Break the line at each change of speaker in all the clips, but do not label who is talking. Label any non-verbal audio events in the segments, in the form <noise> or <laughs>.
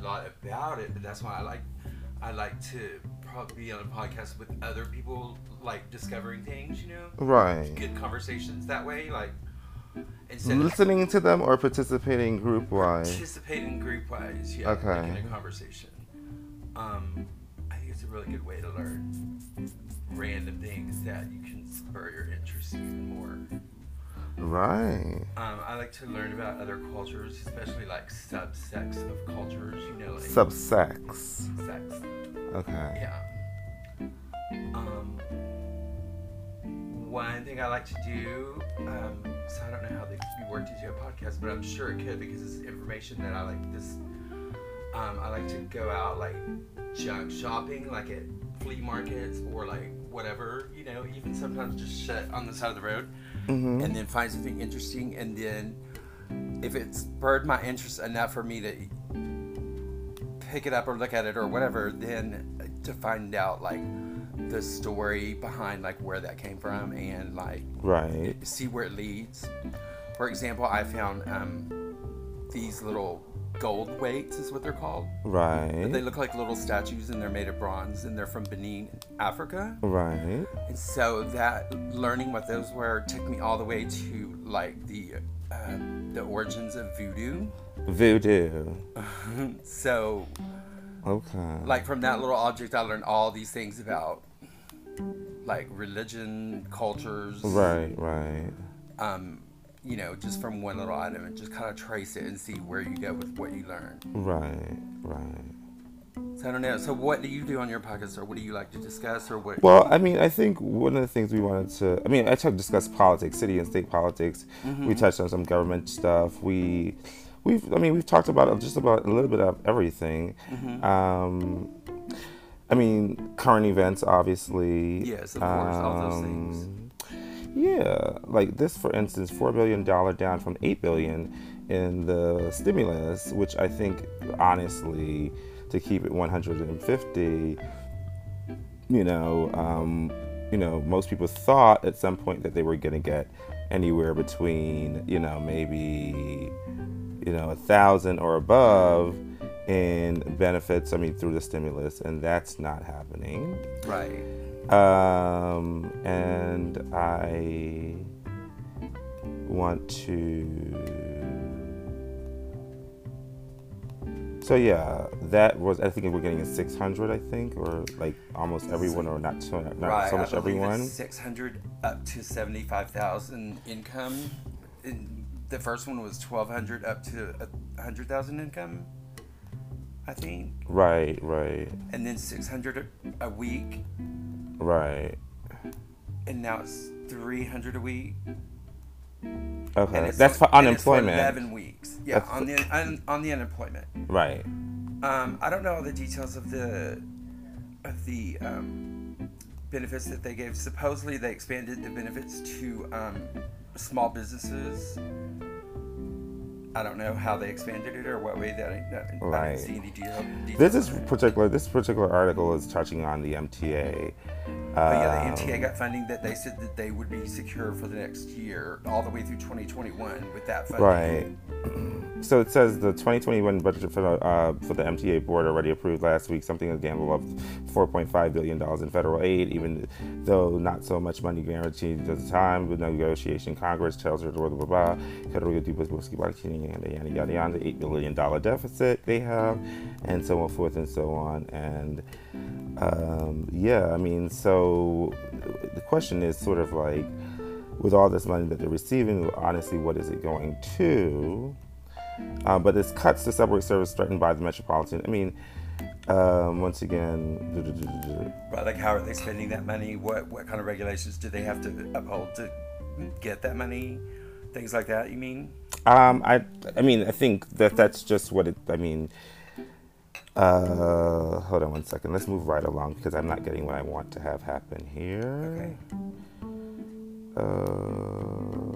a lot about it, but that's why I like I like to probably be on a podcast with other people like discovering things, you know?
Right.
Good conversations that way, like
listening to them or participating group wise.
Participating group wise, yeah.
Okay.
Like in a conversation. Um, I think it's a really good way to learn random things that you can spur your interest even more.
Right.
Um, I like to learn about other cultures, especially like subsects of cultures. You know, like
subsects.
Sex.
Okay.
Yeah. Um, one thing I like to do, um, so I don't know how they could be worked into a podcast, but I'm sure it could because it's information that I like. This, um, I like to go out like junk shopping, like at flea markets or like whatever, you know, even sometimes just shut on the side of the road
mm-hmm.
and then find something interesting. And then if it's spurred my interest enough for me to pick it up or look at it or whatever, then to find out like the story behind like where that came from and like
right
see where it leads. For example, I found um, these little gold weights is what they're called.
Right.
They look like little statues and they're made of bronze and they're from Benin, Africa.
Right.
And so that learning what those were took me all the way to like the uh, the origins of voodoo.
Voodoo. <laughs>
so.
Okay.
Like from that little object, I learned all these things about like religion, cultures.
Right. Right.
Um, you know, just from one little item and just kind of trace it and see where you go with what you learn.
Right, right.
So I don't know. So what do you do on your podcast, or what do you like to discuss, or what?
Well, I mean, I think one of the things we wanted to, I mean, I tried to discuss politics, city and state politics. Mm-hmm. We touched on some government stuff. We, we've, I mean, we've talked about just about a little bit of everything. Mm-hmm. Um, I mean, current events, obviously.
Yes, of course, um, all those um, things
yeah, like this, for instance, four billion dollar down from eight billion in the stimulus, which I think, honestly, to keep it 150, you know, um, you know, most people thought at some point that they were going to get anywhere between, you know, maybe, you know, a thousand or above in benefits. I mean, through the stimulus, and that's not happening.
Right.
Um, and I want to. So yeah, that was. I think we're getting a 600. I think, or like almost everyone, or not so not
right,
so much everyone.
600 up to 75,000 income. The first one was 1,200 up to 100,000 income. I think.
Right, right.
And then 600 a week
Right.
And now it's three hundred a week.
Okay, that's for unemployment.
For Eleven weeks. Yeah, that's on the on the unemployment.
Right.
Um, I don't know all the details of the of the um, benefits that they gave. Supposedly, they expanded the benefits to um, small businesses. I don't know how they expanded it or what way that I, right. I didn't see any detail,
This is particular. This particular article is touching on the MTA
but yeah, the MTA um, got funding that they said that they would be secure for the next year, all the way through 2021 with that funding.
Right. <clears throat> So it says the 2021 budget for the, uh, for the MTA board already approved last week something a gamble of 4.5 billion dollars in federal aid, even though not so much money guaranteed at the time. With negotiation, Congress tells her blah blah blah. Yada yada yada. Eight billion dollar deficit they have, and so on forth and so on. And um, yeah, I mean, so the question is sort of like, with all this money that they're receiving, honestly, what is it going to? Uh, but it's cuts the subway service threatened by the metropolitan. I mean, um, once again,
right? Like, how are they spending that money? What what kind of regulations do they have to uphold to get that money? Things like that. You mean?
Um, I I mean, I think that that's just what it. I mean. Uh, hold on one second. Let's move right along because I'm not getting what I want to have happen here.
Okay. Uh,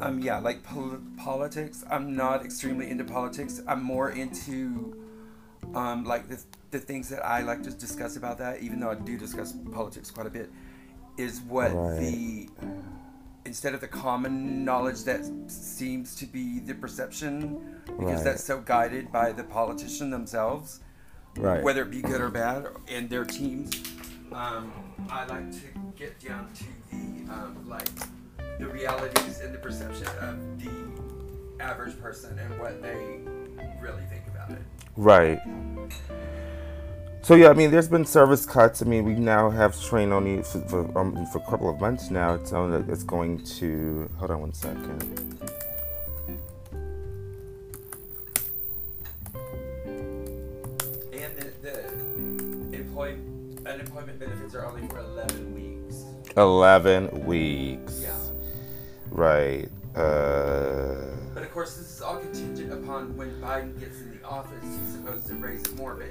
um, yeah, like pol- politics. I'm not extremely into politics. I'm more into um, like the, the things that I like to discuss about that, even though I do discuss politics quite a bit, is what right. the instead of the common knowledge that seems to be the perception, because
Right.
that's so guided by the politician themselves,
Right.
whether it be good or bad, and their teams. Um, I like to get down to the um, like the realities and the perception of the average person and what they really think about it.
Right. So yeah, I mean, there's been service cuts. I mean, we now have train only for, for, um, for a couple of months now. It's only it's going to hold on one second.
And the, the employ, unemployment benefits are only for 11 weeks.
Eleven weeks.
Yeah.
Right. Uh.
But of course, this is all contingent upon when Biden gets in the office. He's supposed to raise it more, but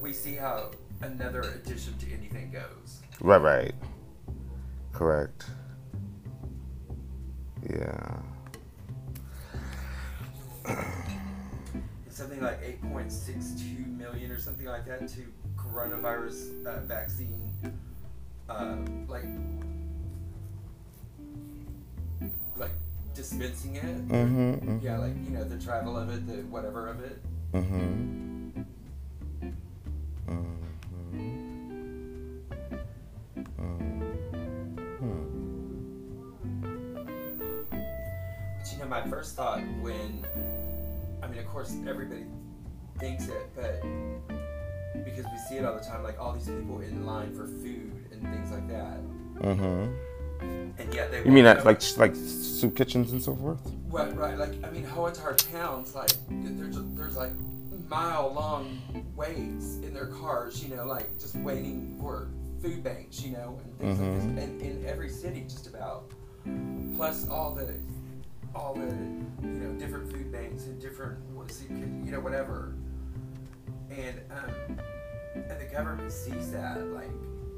we see how another addition to anything goes.
Right. Right. Correct. Yeah. <clears throat>
It's something like 8.62 million or something like that to coronavirus uh, vaccine. Uh, like, dispensing it.
Mm-hmm.
Yeah, like you know the travel of it, the whatever of it.
Mm-hmm. Mm-hmm.
But you know, my first thought when, I mean, of course, everybody thinks it, but because we see it all the time, like all these people in line for food and things like that,
Mm-hmm.
And yet they.
You mean that like like soup kitchens and so forth?
Right, right. Like I mean, whole entire towns, like there's there's like mile long waits in their cars, you know, like just waiting for food banks, you know, and things like
Mhm.
this, and in every city, just about. Plus all the all the you know different food banks and different what is it, you know whatever, and um and the government sees that like.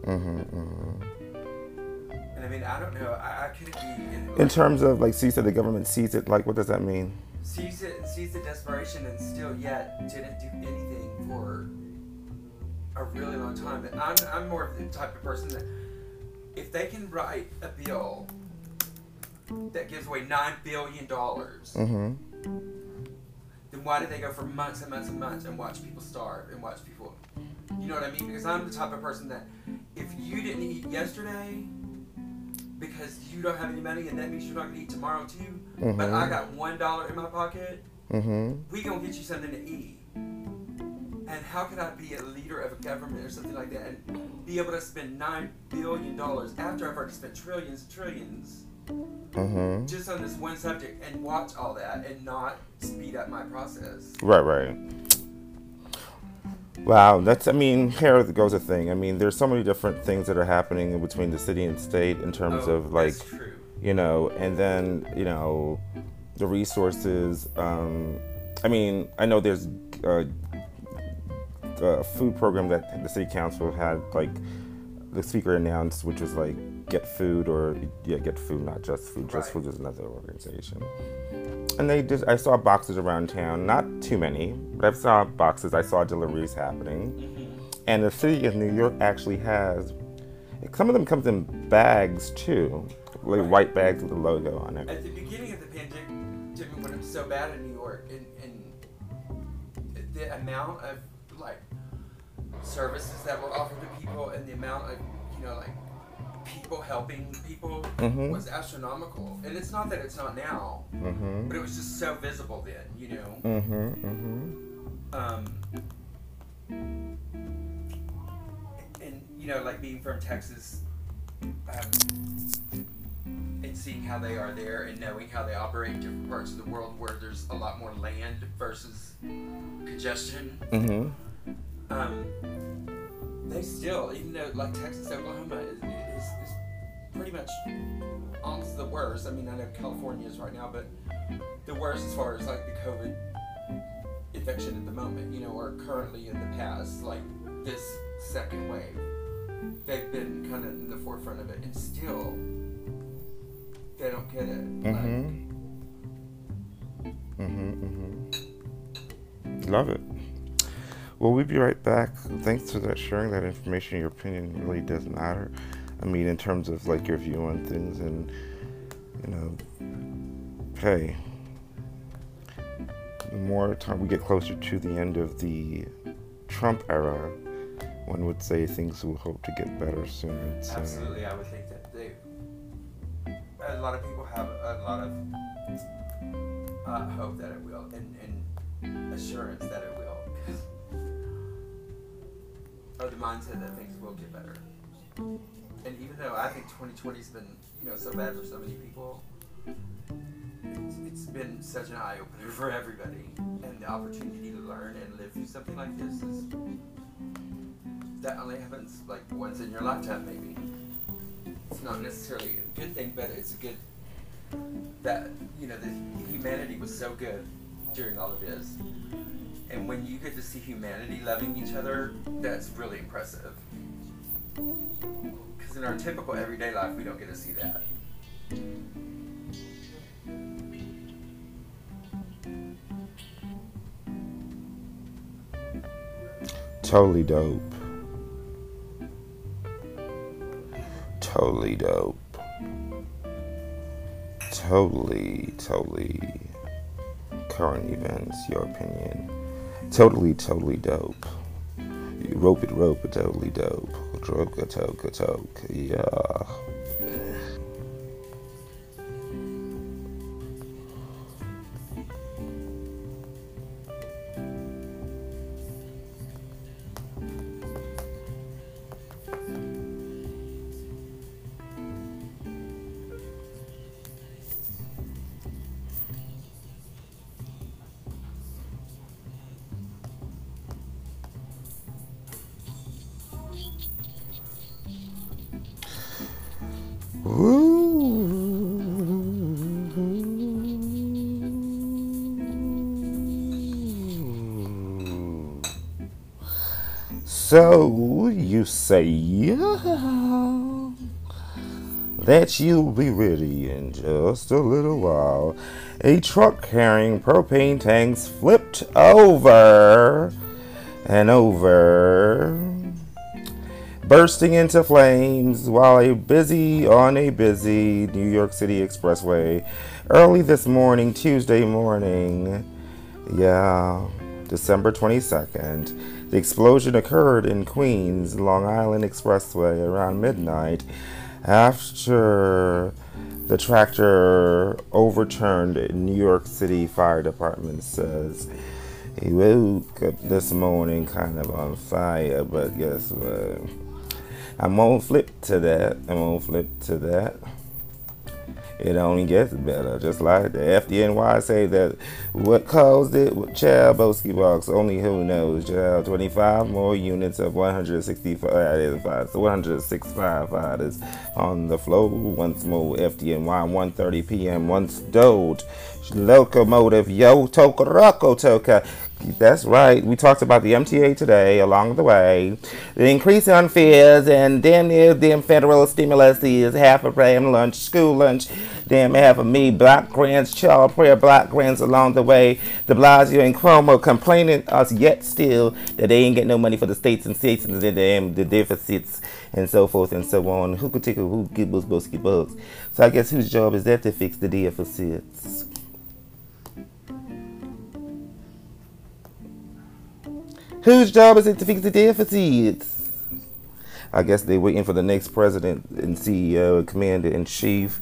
Mm-hmm. mm-hmm.
And I mean, I don't know. I, I couldn't be in,
In terms of like, see, so the government sees it. Like, what does that mean?
sees it sees the desperation and still yet didn't do anything for a really long time. But I'm I'm more of the type of person that if they can write a bill that gives away nine billion dollars,
Mm-hmm.
then why do they go for months and months and months and watch people starve and watch people you know what I mean? Because I'm the type of person that if you didn't eat yesterday because you don't have any money and that means you're not gonna eat tomorrow too, but
Mhm.
I got one dollar in my pocket,
Mm-hmm.
we gonna get you something to eat. And how could I be a leader of a government or something like that and be able to spend nine billion dollars after I've already spent trillions and trillions
Mm-hmm.
just on this one subject and watch all that and not speed up my process?
Right, right. Wow, that's. I mean, here goes a thing. I mean, there's so many different things that are happening between the city and state in terms
Oh,
of like, you know, and then you know, the resources. Um, I mean, I know there's uh, a food program that the city council had like the speaker announced, which was like get food or yeah, get food, not just food. Just
Right.
food is another organization. And they just, I saw boxes around town, not too many, but I saw boxes. I saw deliveries happening.
Mm-hmm.
And the city of New York actually has, some of them comes in bags too, like
Right.
white bags with a logo on it.
At the beginning of the pandemic, when it was so bad in New York, and, and the amount of like services that were offered to people, and the amount of you know like people helping people
Mhm.
was astronomical. And it's not that it's not now,
Mm-hmm.
but it was just so visible then, you know.
Mm-hmm. Mm-hmm.
Um, and you know, like being from Texas, um, and seeing how they are there, and knowing how they operate in different parts of the world where there's a lot more land versus congestion.
Mm-hmm.
Um, they still, even though like Texas, Oklahoma pretty much almost the worst. I mean, I know California is right now, but the worst as far as like the COVID infection at the moment, you know, or currently in the past, like this second wave, they've been kind of in the forefront of it, and still they don't get it.
Mm-hmm. Mm-hmm. Mm-hmm. Love it. Well, we'll be right back. Thanks for that sharing that information. Your opinion really does matter. I mean, in terms of like your view on things, and You know, hey, the more time we get closer to the end of the Trump era, one would say things will hope to get better sooner and sooner.
Absolutely, I would think that they. A lot of people have a lot of uh, hope that it will, and, and assurance that it will, or the mindset that things will get better. And even though I think 2020's been, you know, so bad for so many people, it's, it's been such an eye opener for everybody, and the opportunity to learn and live through something like this is that only happens like once in your lifetime, maybe. It's not necessarily a good thing, but it's a good that you know the humanity was so good during all of this, and when you get to see humanity loving each other, that's really impressive. Because in our typical everyday life, we don't get to see that.
Totally dope. Totally dope. Totally, totally current events, your opinion. Totally, totally dope. Rope it, rope it, totally dope. Toke, toke, toke, yeah. Say that you'll be ready in just a little while. A truck carrying propane tanks flipped over and over, bursting into flames while a busy on a busy New York City expressway early this morning, Tuesday morning. Yeah, December 22nd. The explosion occurred in Queens, Long Island Expressway around midnight after the tractor overturned, New York City Fire Department says. He woke up this morning kind of on fire, but guess what? I won't flip to that. I won't flip to that it only gets better. Just like the FDNY say that what caused it, child Boski Box, only who knows, child. 25 more units of 165, uh, so 106 firefighters on the floor. Once more, FDNY, 1.30 p.m. Once doled. Locomotive, yo, toka, rocko, toka. That's right. We talked about the MTA today along the way. The increase in fears and damn near them federal stimulus is half a ram lunch, school lunch, damn half of me, black grants, child prayer, black grants along the way. De Blasio and Cuomo complaining us yet still that they ain't get no money for the states and states and the damn the deficits and so forth and so on. Who could take a who give us bugs, bugs? So I guess whose job is that to fix the deficits? Whose job is it to fix the deficits? I guess they're waiting for the next president and CEO, commander in chief.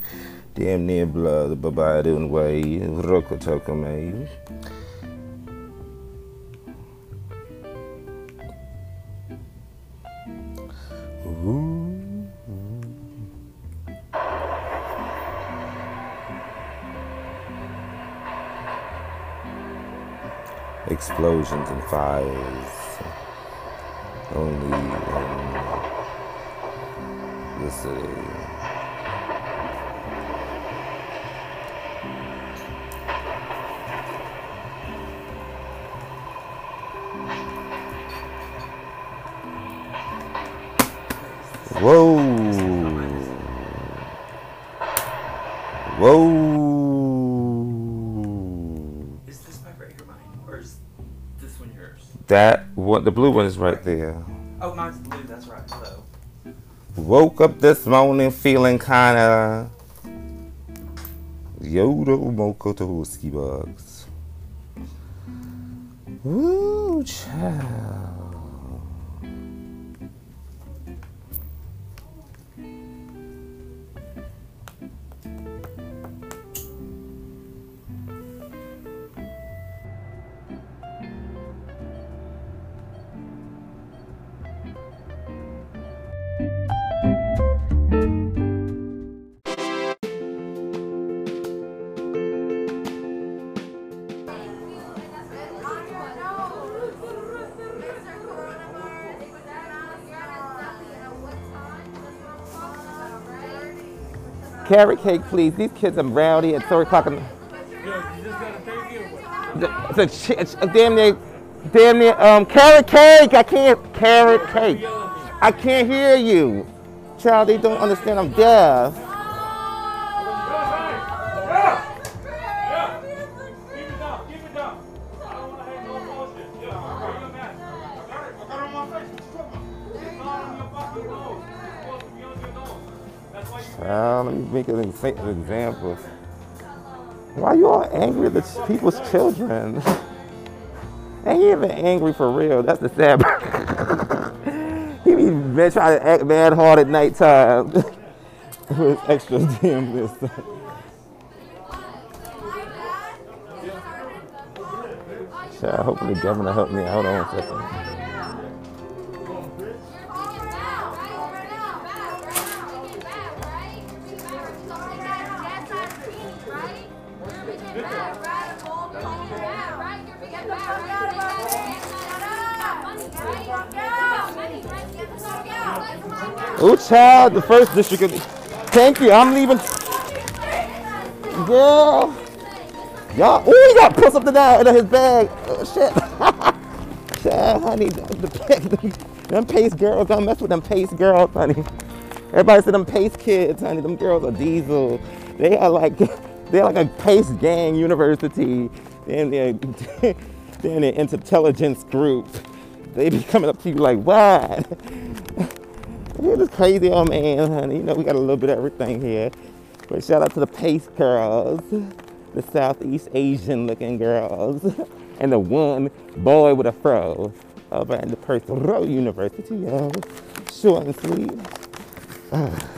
Damn near blood, Babadun way, Rokotoka me. Explosions and fires only in the city. Whoa. Whoa. That what the blue one is right there.
Oh, mine's blue. That's right. Hello.
Woke up this morning feeling kind of Yoda Mokoto ski bugs. Woo, child. Carrot cake, please. These kids are rowdy at 3 o'clock in the... The, the ch- damn near, damn near, um, carrot cake. I can't, carrot cake. I can't hear you. Child, they don't understand I'm deaf. Me make an example. Why you all angry at the people's children? <laughs> Ain't even angry for real. That's the sad part. <laughs> he be trying to act mad hard at nighttime. <laughs> With extra damn this. Child, hopefully the governor help me. Hold on second. Oh, child, the first district. Of, thank you. I'm leaving. Girl. Y'all. Oh, he got put something out in his bag. Oh, shit. <laughs> child, honey. The, the, them pace girls. Don't mess with them pace girls, honey. Everybody said them pace kids, honey. Them girls are diesel. They are like, <laughs> they're like a pace gang university. And they're, <laughs> they're in an intelligence group. They be coming up to you like, what? <laughs> You're this crazy old man, honey. You know, we got a little bit of everything here. But shout out to the Pace girls, the Southeast Asian looking girls, <laughs> and the one boy with a fro over at the Park Row University, y'all. Short and sweet. <sighs> Ah.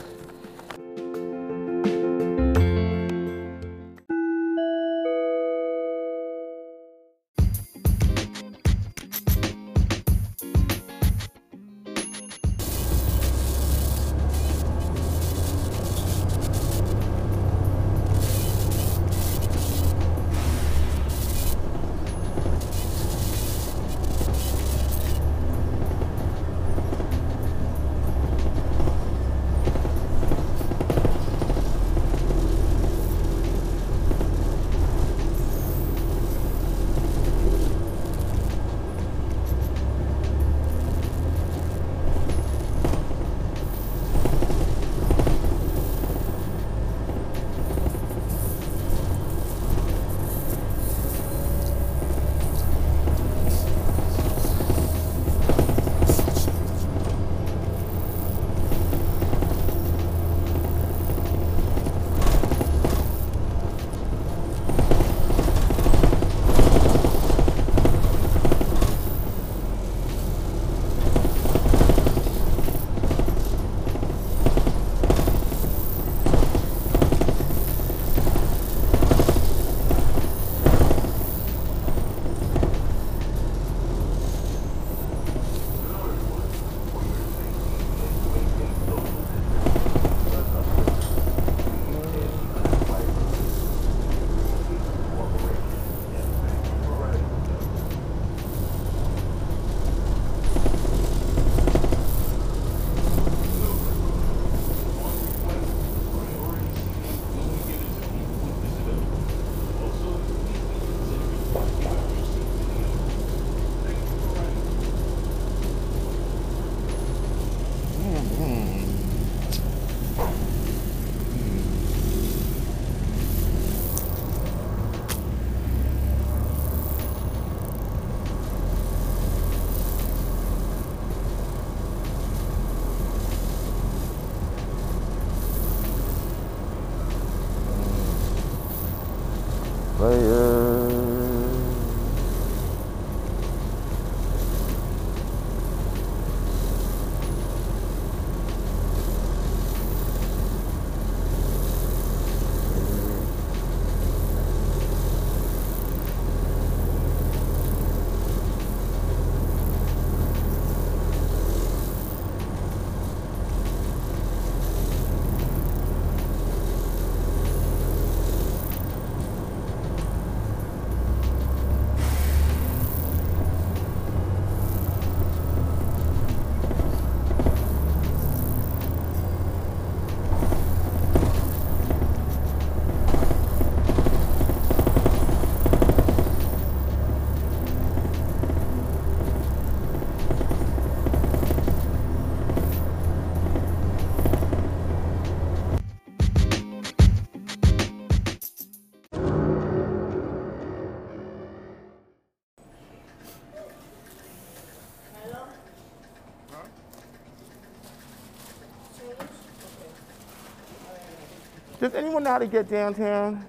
Does anyone know how to get downtown?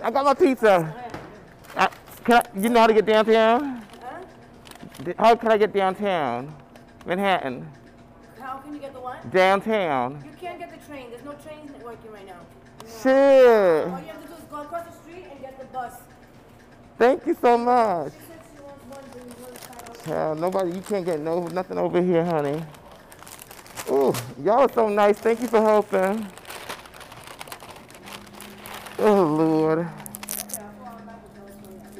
I got my pizza. I, can I, you know how to get downtown? D- How can I get downtown? Manhattan.
How can you get the what?
Downtown.
You can't get the train. There's no trains working right now. No.
Shit.
All you have to do is go across the street and get the bus.
Thank you so much.
She said she wants one, but you want five dollars.
Hell, nobody, you can't get no nothing over here, honey. Ooh, y'all are so nice. Thank you for helping. Oh Lord.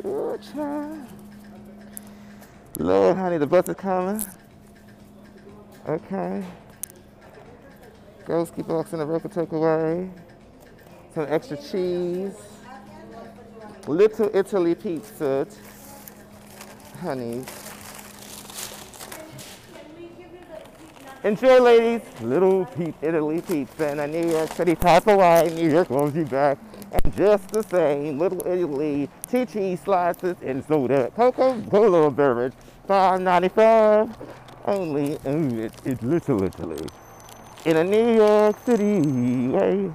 Oh, child. Lord, honey, the bus is coming. Okay. Ghosty box in the Rokotoka way. Some extra cheese. Little Italy pizza. Honey. Enjoy, ladies. Little Pete Italy pizza and a New York City type of wine. New York loves you back. And just the same, Little Italy, tea cheese slices and soda, Coca Cola beverage, five ninety five. Only, ooh, it, it's Little Italy. In a New York City way.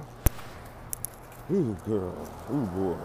Ooh, girl. Ooh, boy.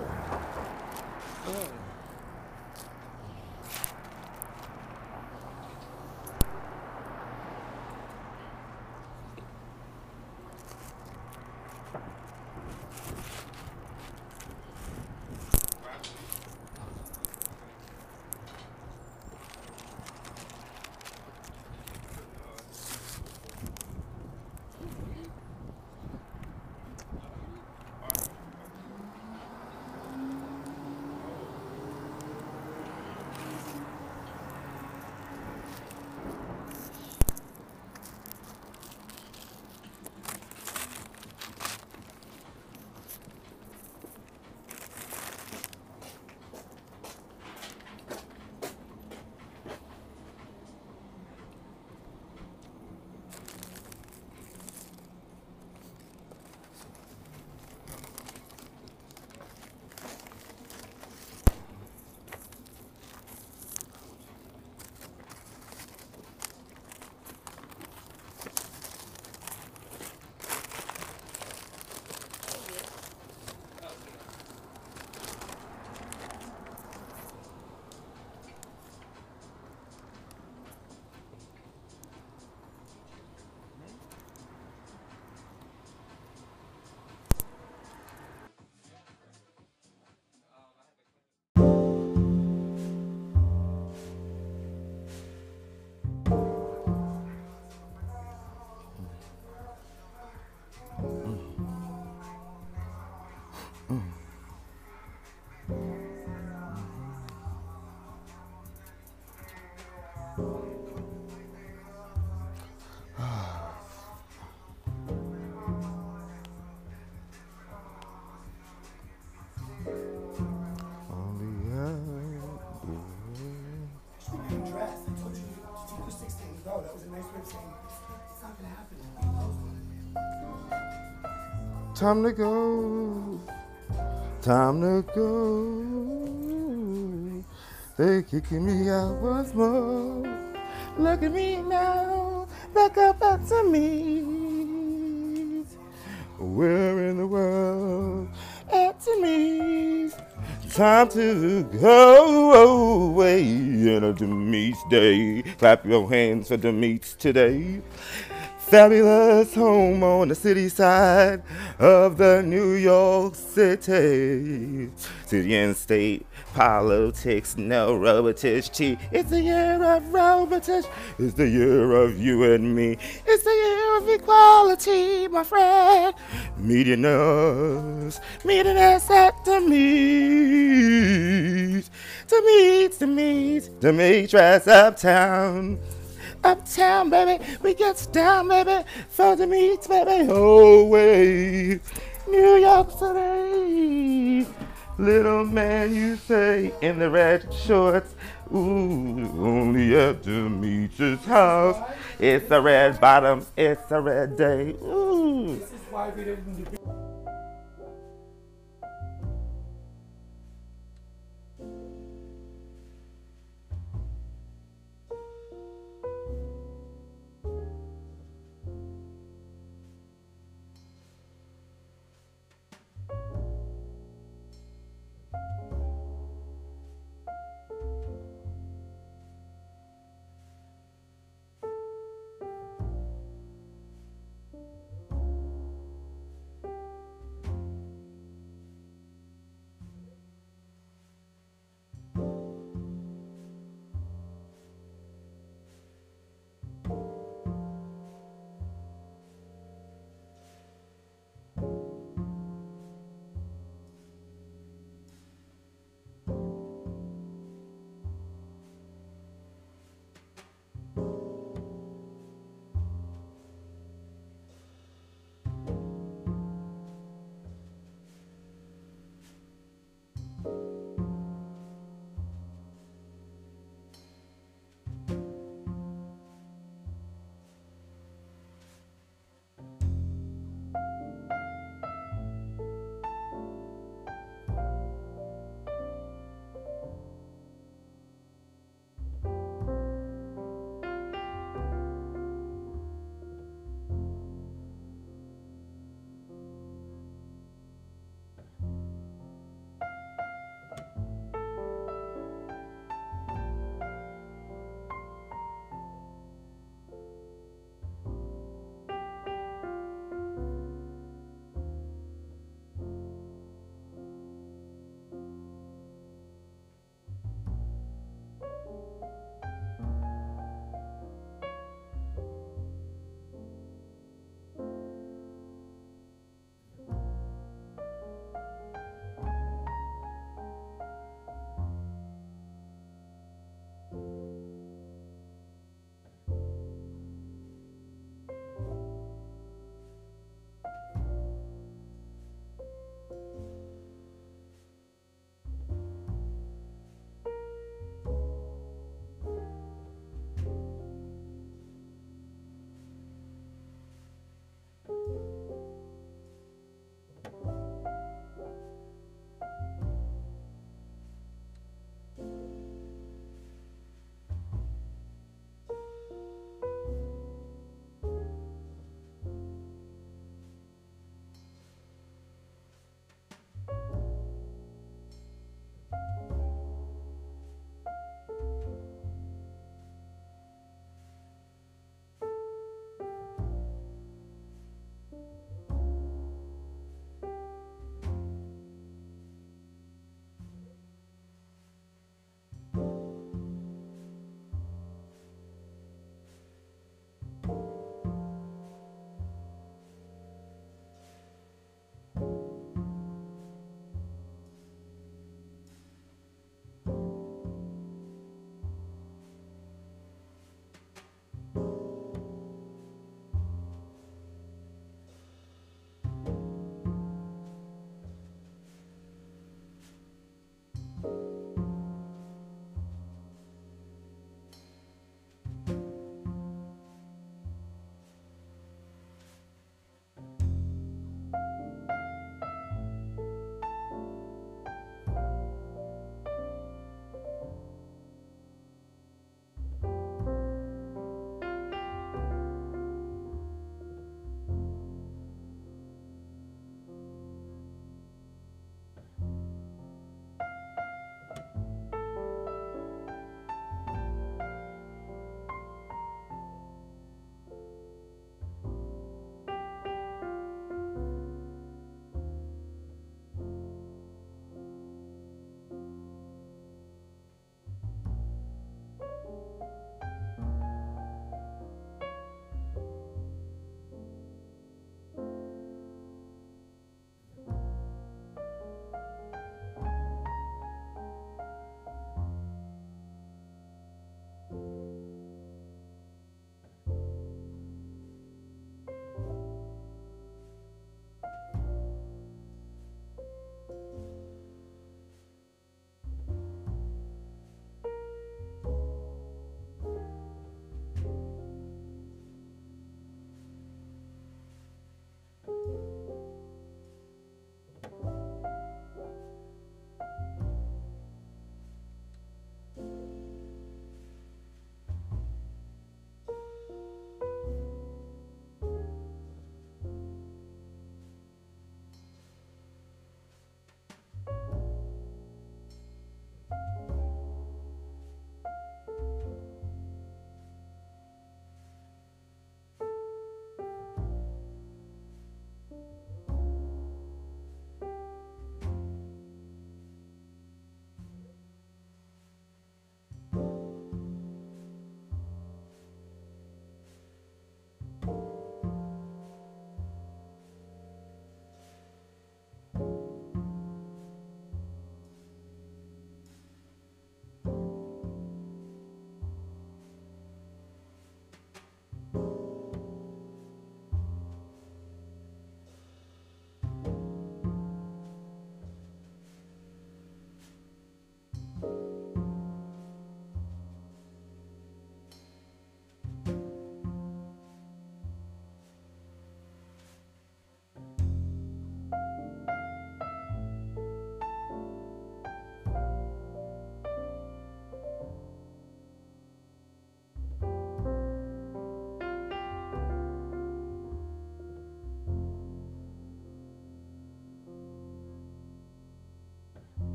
Time to go. Time to go. They kicking me out once more. Look at me now. Back up at to me. Where in the world? At to me. Time to go away in a Demeets day. Clap your hands for Demeets today. Fabulous home on the city side of the New York City. City and state politics, no Robotish tea. It's the year of Robotish. It's the year of you and me. It's the year of equality, my friend. Meeting us, meeting us at the meet. To meet, to meet, to meet us uptown. Uptown, baby, we gets down, baby, for the meets, baby, oh way. New York City. Little man, you say, in the red shorts. Ooh, only at Demetrius' house. It's a red bottom, it's a red day. Ooh.
This is why we didn't.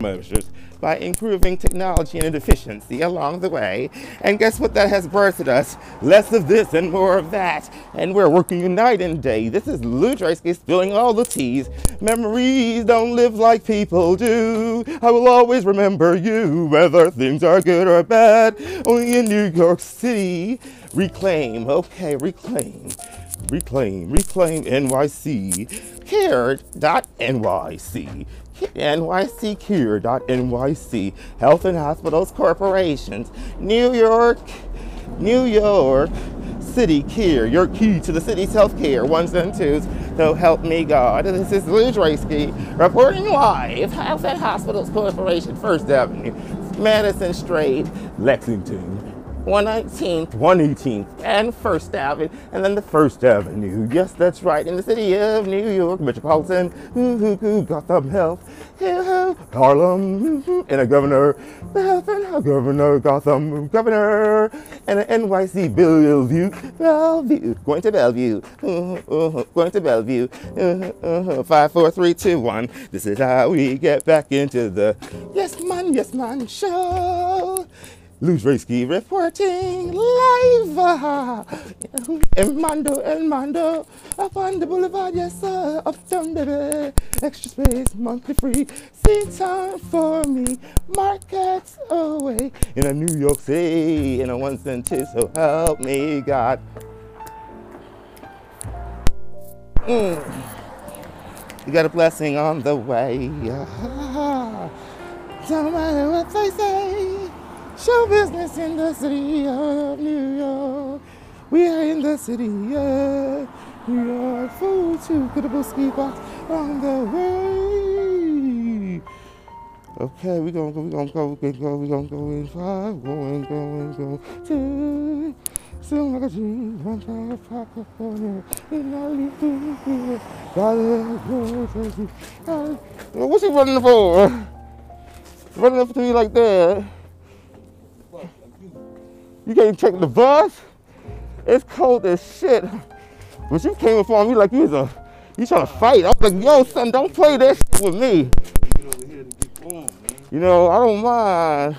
Measures by improving technology and efficiency along the way. And guess what that has birthed us? Less of this and more of that. And we're working night and day. This is Lew Dresky spilling all the teas. Memories don't live like people do. I will always remember you, whether things are good or bad. Only in New York City. Reclaim, okay, reclaim. Reclaim, reclaim NYC. Care.nyc. NYCCare.nyc. Health and Hospitals Corporations. New York, New York City Care. Your key to the city's health care. Ones and twos. So help me God. This is Lew Dresky reporting live. Health and Hospitals Corporation, First Avenue, Madison Street, Lexington. 119th, 118th, and First Avenue, and then the First Avenue. Yes, that's right, in the city of New York, metropolitan, ooh, ooh, ooh, Gotham Health, ooh, Harlem, ooh, and a governor, a governor, Gotham governor, and an NYC Bellevue, Bellevue, going to Bellevue, ooh, ooh, going to Bellevue, five, four, three, two, one. This is how we get back into the Yes Man, Yes Man show. Lew Dresky reporting live. And Mando, and Mando, up on the boulevard, yes sir, uptown baby. Extra space, monthly free, seat time for me. Markets away in a New York City, in a one cent so help me God. Mm. You got a blessing on the way. Don't matter what they say. Show business in the city of New York. We are in the city of New York. Food to Credible Ski Box on the way. Okay, we gonna go, we gonna go, we gonna go, we gonna go in five, going, going, go two. Soon like a dream, one time, up on it, and I leave to here. To the- What's he running for? Running up to me like that. You can't take the bus. It's cold as shit. But you came up on me like you was a, you trying to fight. I was like, yo, son, don't play that shit with me. You know, I don't mind.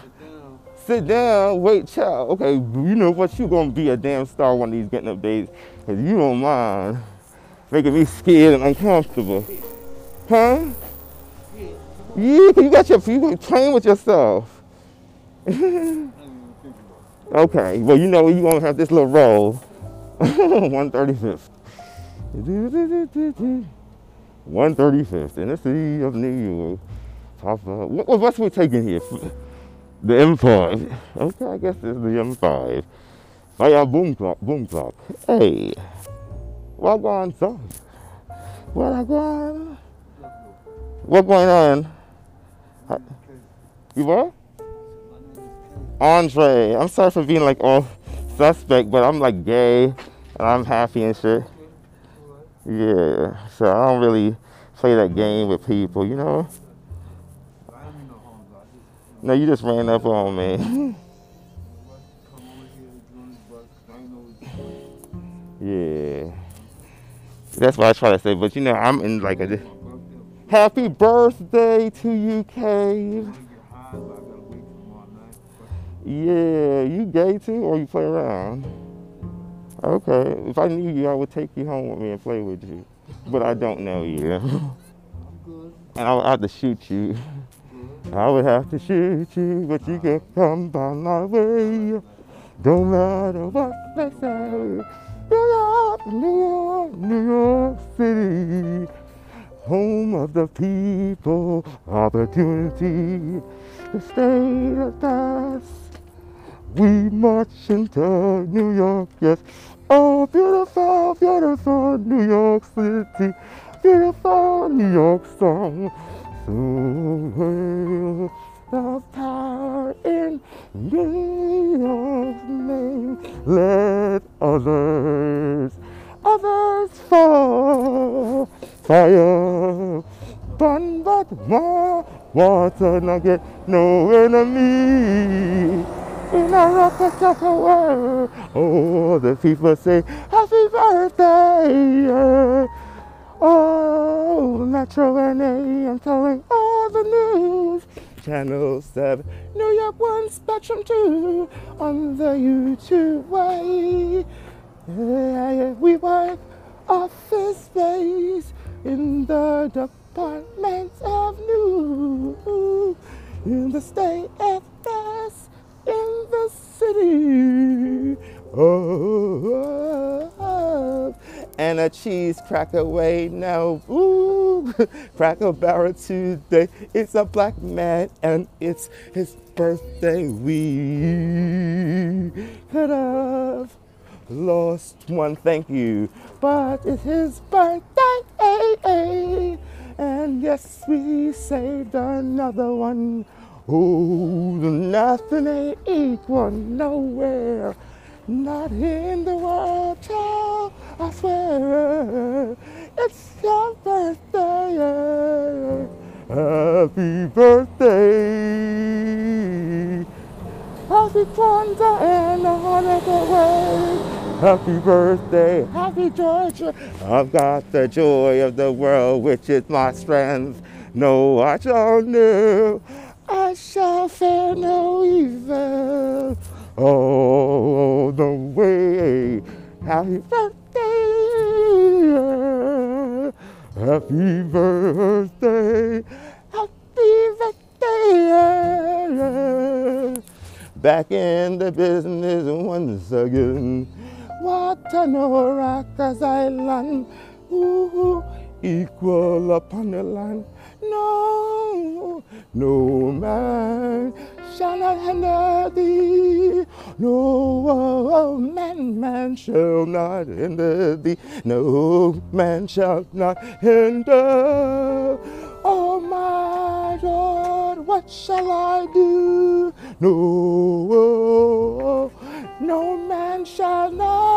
Sit down, wait, child. Okay, you know what? You gonna be a damn star one of these getting up days. Cause you don't mind making me scared and uncomfortable. Huh? Yeah, you got your, you playing with yourself. <laughs> Okay, well, you know, you're gonna have this little roll. <laughs> 135th. 135th in the city of New York. Papa, what, what bus we taking here? The M5. Okay, I guess this is the M5. Fire boom clock, boom clock. Hey, what going on? What going What going on? You what? Andre. I'm sorry for being like all suspect, but I'm like gay and I'm happy and shit. Yeah, so I don't really play that game with people, you know? No, you just ran up on me. <laughs> yeah. That's what I try to say, but you know, I'm in like a happy birthday to you, Cave. Yeah, you gay too, or you play around? Okay, if I knew you, I would take you home with me and play with you. But I don't know you. and I would have to shoot you. I would have to shoot you, but you can come by my way. Don't matter what they say. New York, New York, New York City. Home of the people, opportunity to stay with us. We march into New York, yes. Oh, beautiful, beautiful New York City. Beautiful New York song. So the power in New York's name. Let others, others fall. Fire, burn but more water, not get no enemy in a rocket world. Oh, the people say, Happy birthday. Oh, Metro NA, I'm telling all the news. Channel 7, New York 1, Spectrum 2, on the YouTube way. Yeah, we work office space in the department of news in the state best in the city. Oh, and a cheese cracker way now. Ooh, <laughs> cracker barrel today. It's a black man and it's his birthday. We could have lost one, thank you, but it's his birthday. And yes, we saved another one. Oh, nothing ain't equal nowhere. Not in the world, child, I swear. It's your birthday. Happy birthday. Happy Kwanzaa and a honorable way. Happy birthday, happy Georgia. I've got the joy of the world, which is my strength. No, I shall know, I shall fear no evil. Oh, the way. Happy birthday. Happy birthday. Happy birthday. Back in the business once again. Watanora Island. Ooh, equal upon the land. No, no man shall not hinder thee. No man, man shall not hinder thee. No man shall not hinder. Oh my Lord, what shall I do? No, no man shall not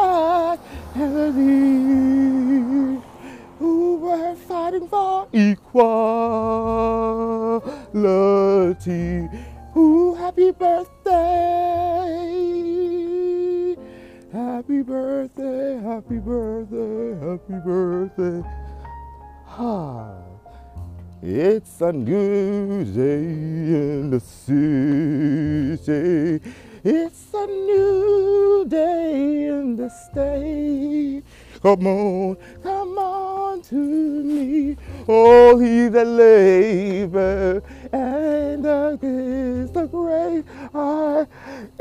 thee. Who were fighting for equality. Ooh, happy birthday. Happy birthday, happy birthday, happy birthday. Ah, it's a new day in the city. It's a new day in the state. Come on, come on to me, all he that labor and is the great I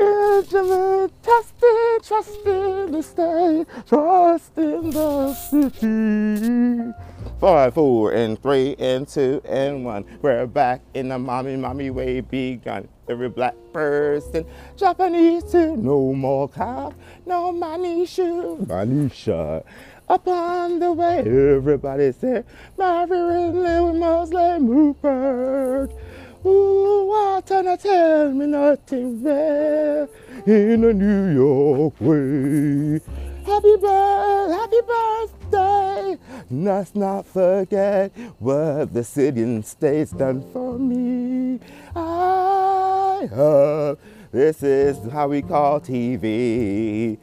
instrument tested, trust in the state, trust in the city. Five, four, and three, and two, and one. We're back in the mommy, mommy way begun. Every black person, Japanese too. No more cop, no manisha, manisha. Upon the way, everybody said, Marvin little Muslim Rupert. Ooh, why trying to tell me nothing there in a New York way? Happy birthday, happy birthday. Let's not forget what the city and state's done for me. I this is how we call TV.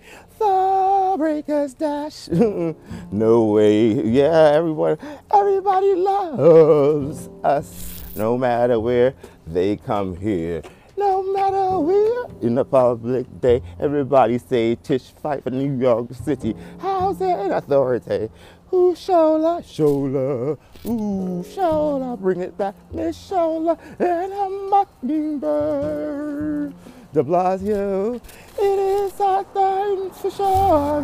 Breakers Dash. <laughs> no way. Yeah, everyone, everybody loves us. No matter where they come here. No matter where in the public day, everybody say Tish fight for New York City Housing Authority. Ooh, Shola, Shola, ooh, Shola, bring it back, Miss Shola, and a mockingbird. De Blasio, it is our time for sure.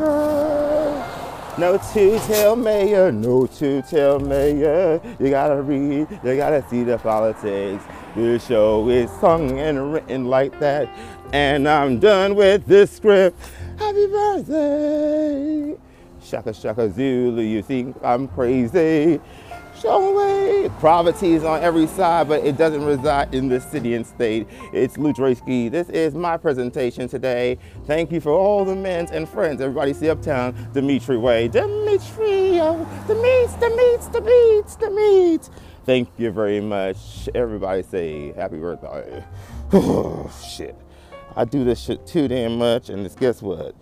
No two-tail mayor, no two-tail mayor. You gotta read, you gotta see the politics. This show is sung and written like that. And I'm done with this script. Happy birthday. Shaka Shaka Zulu, you think I'm crazy? Show away. Poverty is on every side, but it doesn't reside in the city and state. It's Ludrasky. This is my presentation today. Thank you for all the men and friends. Everybody see uptown, Dimitri Way. Dimitri, oh, the meats, the meats, the meats, the meats. Thank you very much. Everybody say happy birthday. Oh, <sighs> shit. I do this shit too damn much, and it's, guess what?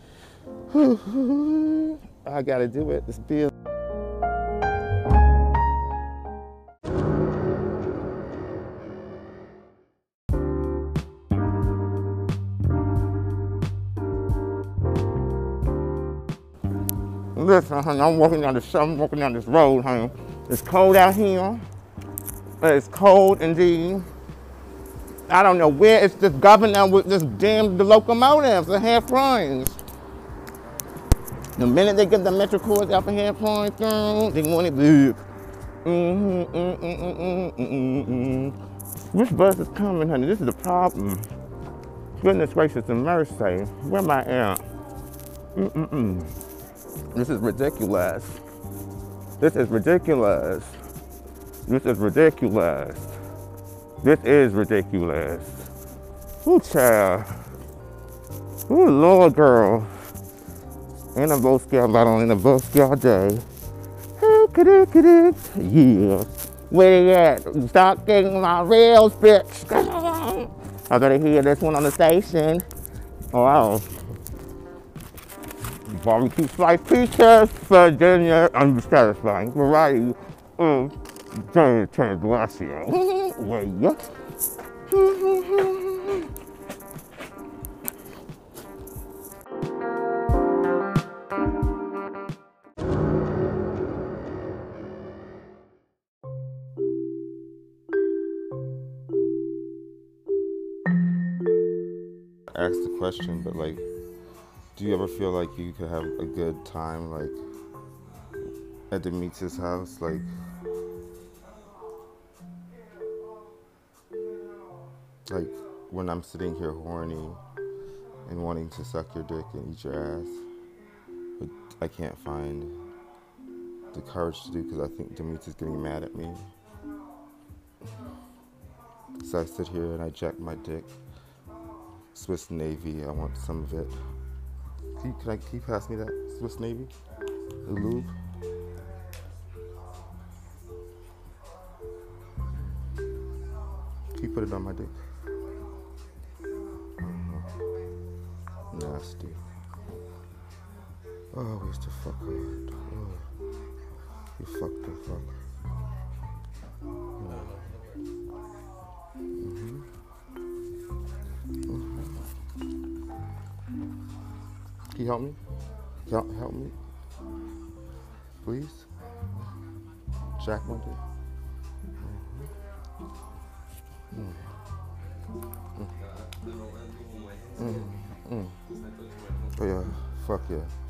<sighs> <laughs> I got to do it. It's bill. Listen, honey, I'm walking down this, I'm walking down this road, honey. It's cold out here. It's cold indeed. I don't know where it's this governor with this damn locomotives and half runs. The minute they get the metro cards out for half runs through, they want it mm, mm, mm, mm, mm, mm, mm. Which bus is coming, honey? This is the problem. Goodness gracious and mercy. Where am I at? Mm-mm-mm. This is ridiculous. This is ridiculous. This is ridiculous. This is ridiculous. Ooh, child. Ooh, Lord, girl. And a Boy Scout battle in a Boy Scout day. Yeah. Where they at? Stop getting my rails, bitch. <laughs> I better hear this one on the station. Wow. Barbecue slice pizzas, Virginia, unsatisfying variety of mm. Johnny Transglacio. <laughs> Where you? <laughs> Ask the question, but like, do you ever feel like you could have a good time, like, at Demetrius' house, like? Like when I'm sitting here horny and wanting to suck your dick and eat your ass, but I can't find the courage to do because I think Demetrius getting mad at me. So I sit here and I jack my dick. Swiss Navy, I want some of it. Can you, can, I, can you pass me that Swiss Navy? The lube? Can you put it on my dick? Mm-hmm. Nasty. Oh, where's the fuck? Oh, you fucked the fuck. Help me? Help, help me? Please? Jack my dick. Mm. Oh yeah, fuck yeah.